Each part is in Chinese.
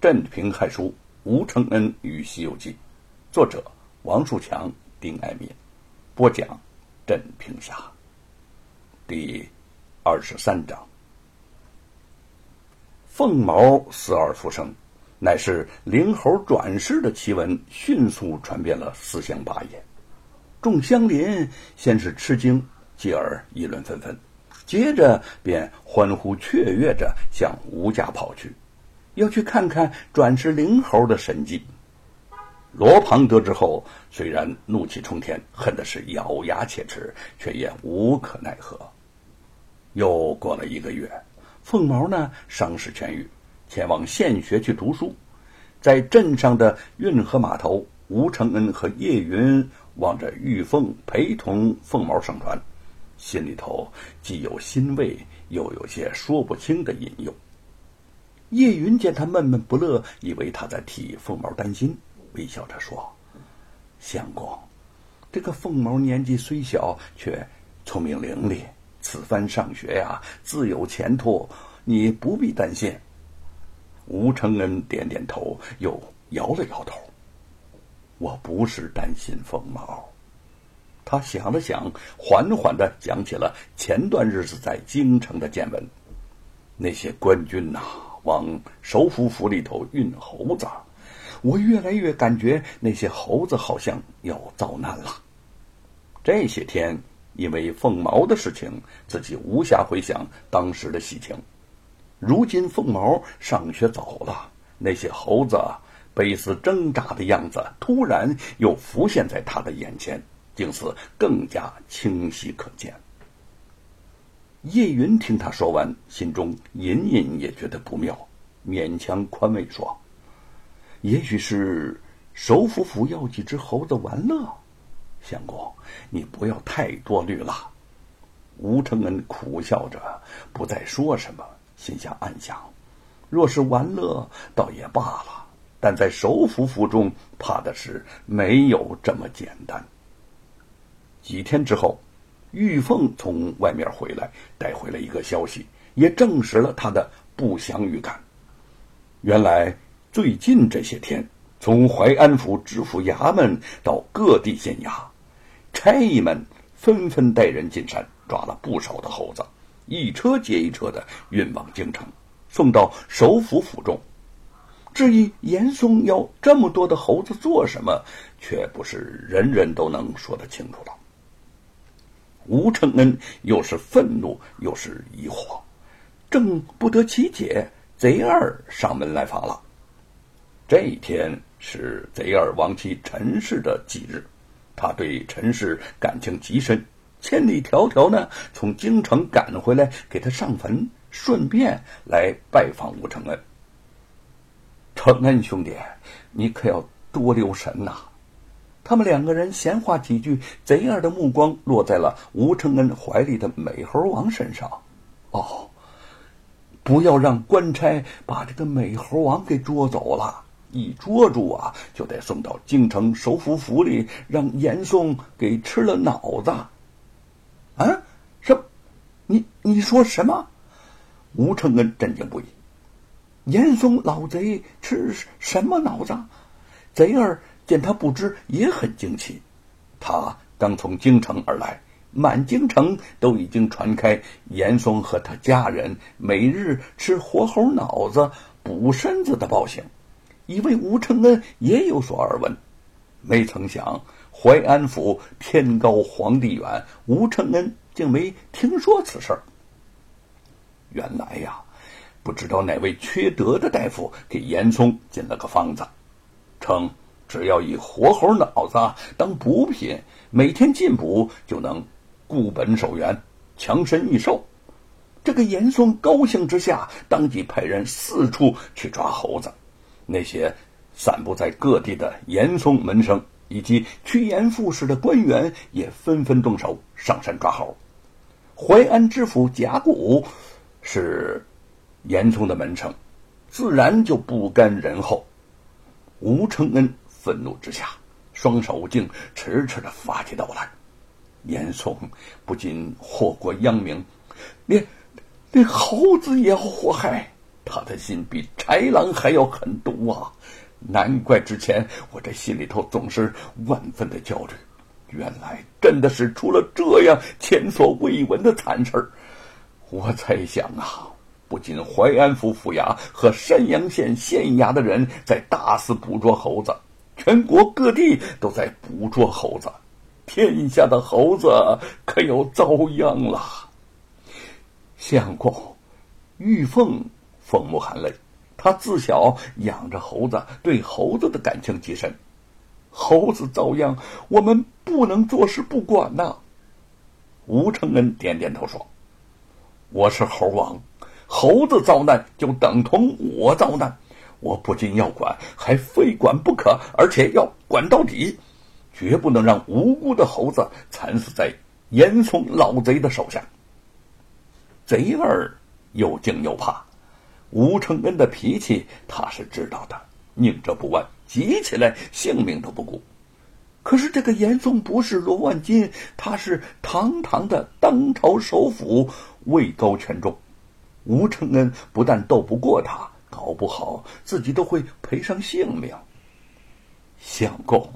镇平害书》吴承恩与《西游记》，作者王树强、丁爱民，播讲镇平侠。第二十三章：凤毛死而复生，乃是灵猴转世的奇闻，迅速传遍了四乡八野。众乡邻先是吃惊，继而议论纷纷。接着便欢呼雀跃着向吴家跑去，要去看看转世灵猴的神迹。罗庞得知后，虽然怒气冲天，恨的是咬牙切齿，却也无可奈何。又过了一个月，凤毛呢伤势痊愈，前往县学去读书。在镇上的运河码头，吴承恩和叶云望着玉凤陪同凤毛上船。心里头既有欣慰，又有些说不清的隐忧。叶云见他闷闷不乐，以为他在替凤毛担心，微笑着说：“相公，这个凤毛年纪虽小，却聪明伶俐，此番上学呀，自有前途，你不必担心。”吴承恩点点头，又摇了摇头：“我不是担心凤毛。”他想了想，缓缓的讲起了前段日子在京城的见闻。那些官军呐，往首府府里头运猴子，我越来越感觉那些猴子好像要遭难了。这些天因为凤毛的事情，自己无暇回想当时的喜情。如今凤毛上学走了，那些猴子悲思挣扎的样子，突然又浮现在他的眼前。竟似更加清晰可见。叶云听他说完，心中隐隐也觉得不妙，勉强宽慰说：“也许是首府府要几只猴子玩乐。”相公，你不要太多虑了。吴承恩苦笑着，不再说什么，心下暗想：若是玩乐，倒也罢了；但在首府府中，怕的是没有这么简单。几天之后，玉凤从外面回来，带回了一个消息，也证实了他的不祥预感。原来最近这些天，从淮安府知府衙门到各地县衙，差役们纷纷带人进山，抓了不少的猴子，一车接一车的运往京城，送到首府府中。至于严嵩要这么多的猴子做什么，却不是人人都能说得清楚了。吴承恩又是愤怒又是疑惑，正不得其解，贼二上门来访了。这一天是贼二亡妻陈氏的忌日，他对陈氏感情极深，千里迢迢呢从京城赶回来给他上坟，顺便来拜访吴承恩。承恩兄弟，你可要多留神呐！他们两个人闲话几句，贼儿的目光落在了吴承恩怀里的美猴王身上。哦，不要让官差把这个美猴王给捉走了！一捉住啊，就得送到京城首府府里，让严嵩给吃了脑子。啊？什？你你说什么？吴承恩震惊不已。严嵩老贼吃什么脑子？贼儿。见他不知，也很惊奇。他刚从京城而来，满京城都已经传开严嵩和他家人每日吃活猴脑子补身子的报信，以为吴承恩也有所耳闻。没曾想淮安府天高皇帝远，吴承恩竟没听说此事。原来呀，不知道哪位缺德的大夫给严嵩进了个方子，称。只要以活猴脑子当补品，每天进补就能固本守元、强身益寿。这个严嵩高兴之下，当即派人四处去抓猴子。那些散布在各地的严嵩门生以及趋炎附势的官员也纷纷动手上山抓猴。淮安知府贾谷是严嵩的门生，自然就不甘人后。吴承恩。愤怒之下，双手竟迟迟的发起抖来。严嵩不仅祸国殃民，连连猴子也要祸害。他的心比豺狼还要狠毒啊！难怪之前我这心里头总是万分的焦虑。原来真的是出了这样前所未闻的惨事儿。我猜想啊，不仅淮安府府衙和山阳县县衙的人在大肆捕捉猴子，全国各地都在捕捉猴子，天下的猴子可要遭殃了。相公，玉凤凤目含泪，他自小养着猴子，对猴子的感情极深。猴子遭殃，我们不能坐视不管呐。吴承恩点点头说：“我是猴王，猴子遭难就等同我遭难。我不仅要管，还非管不可，而且要管到底，绝不能让无辜的猴子惨死在严嵩老贼的手下。”贼儿又惊又怕，吴承恩的脾气他是知道的，宁折不弯。急起来，性命都不顾。可是这个严嵩不是罗万金，他是堂堂的当朝首辅，位高权重。吴承恩不但斗不过他，搞不好自己都会赔上性命。相公，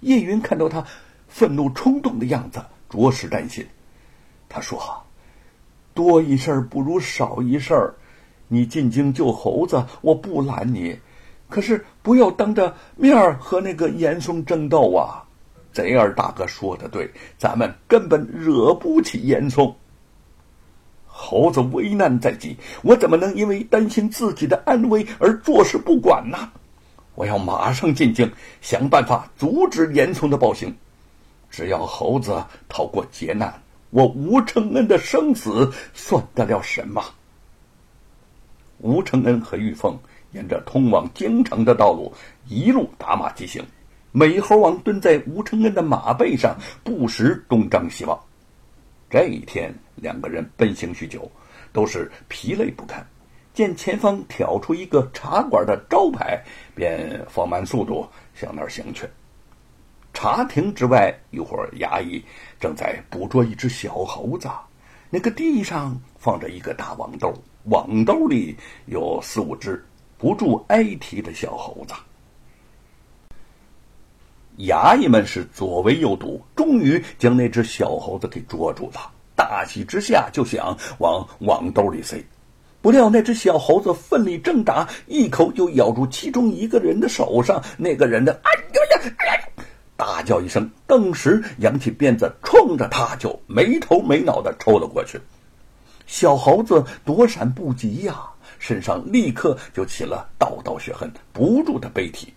叶云看到他愤怒冲动的样子，着实担心。他说：“多一事不如少一事，你进京救猴子，我不拦你。”可是不要当着面和那个严嵩争斗啊！贼儿大哥说的对，咱们根本惹不起严嵩。猴子危难在即，我怎么能因为担心自己的安危而坐视不管呢？我要马上进京，想办法阻止严嵩的暴行。只要猴子逃过劫难，我吴承恩的生死算得了什么？吴承恩和玉凤。沿着通往京城的道路，一路打马疾行。美猴王蹲在吴承恩的马背上，不时东张西望。这一天，两个人奔行许久，都是疲累不堪。见前方挑出一个茶馆的招牌，便放慢速度向那儿行去。茶亭之外，一伙衙役正在捕捉一只小猴子。那个地上放着一个大网兜，网兜里有四五只。不住哀啼的小猴子，衙役们是左围右堵，终于将那只小猴子给捉住了。大喜之下，就想往网兜里塞，不料那只小猴子奋力挣扎，一口就咬住其中一个人的手上。那个人的哎呀呀，大叫一声，顿时扬起鞭子，冲着他就没头没脑的抽了过去。小猴子躲闪不及呀。身上立刻就起了道道血痕，不住的悲啼。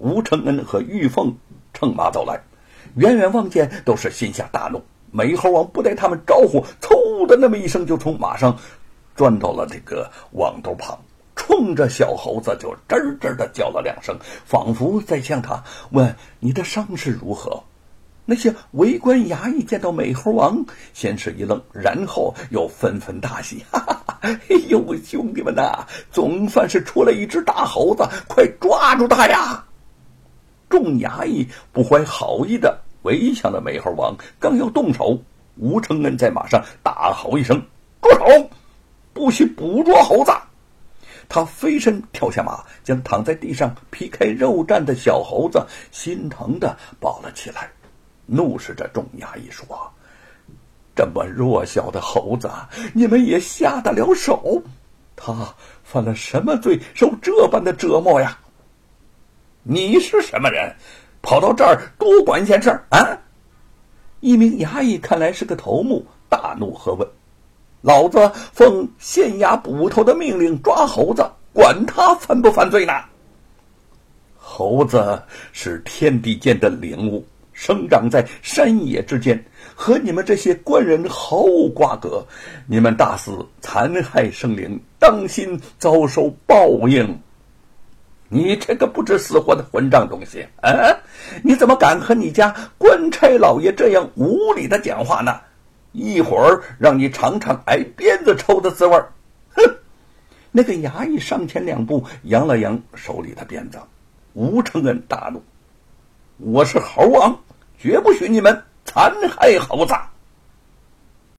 吴承恩和玉凤乘马走来，远远望见都是心下大怒。美猴王不待他们招呼，嗖的那么一声就从马上钻到了这个网兜旁，冲着小猴子就吱吱的叫了两声，仿佛在向他问：“你的伤势如何？”那些围观衙役见到美猴王，先是一愣，然后又纷纷大喜：“哈哈哈！哎呦，兄弟们呐，总算是出来一只大猴子，快抓住他呀！”众衙役不怀好意的围向了美猴王，刚要动手，吴承恩在马上大吼一声：“住手！不许捕捉猴子！”他飞身跳下马，将躺在地上皮开肉绽的小猴子心疼的抱了起来。怒视着众衙役说：“这么弱小的猴子，你们也下得了手？他犯了什么罪，受这般的折磨呀？你是什么人，跑到这儿多管闲事啊？”一名衙役看来是个头目，大怒喝问：“老子奉县衙捕头的命令抓猴子，管他犯不犯罪呢？猴子是天地间的灵物。”生长在山野之间，和你们这些官人毫无瓜葛。你们大肆残害生灵，当心遭受报应。你这个不知死活的混账东西！啊，你怎么敢和你家官差老爷这样无理的讲话呢？一会儿让你尝尝挨鞭子抽的滋味哼！那个衙役上前两步，扬了扬手里的鞭子。吴承恩大怒：“我是猴王！”绝不许你们残害猴子！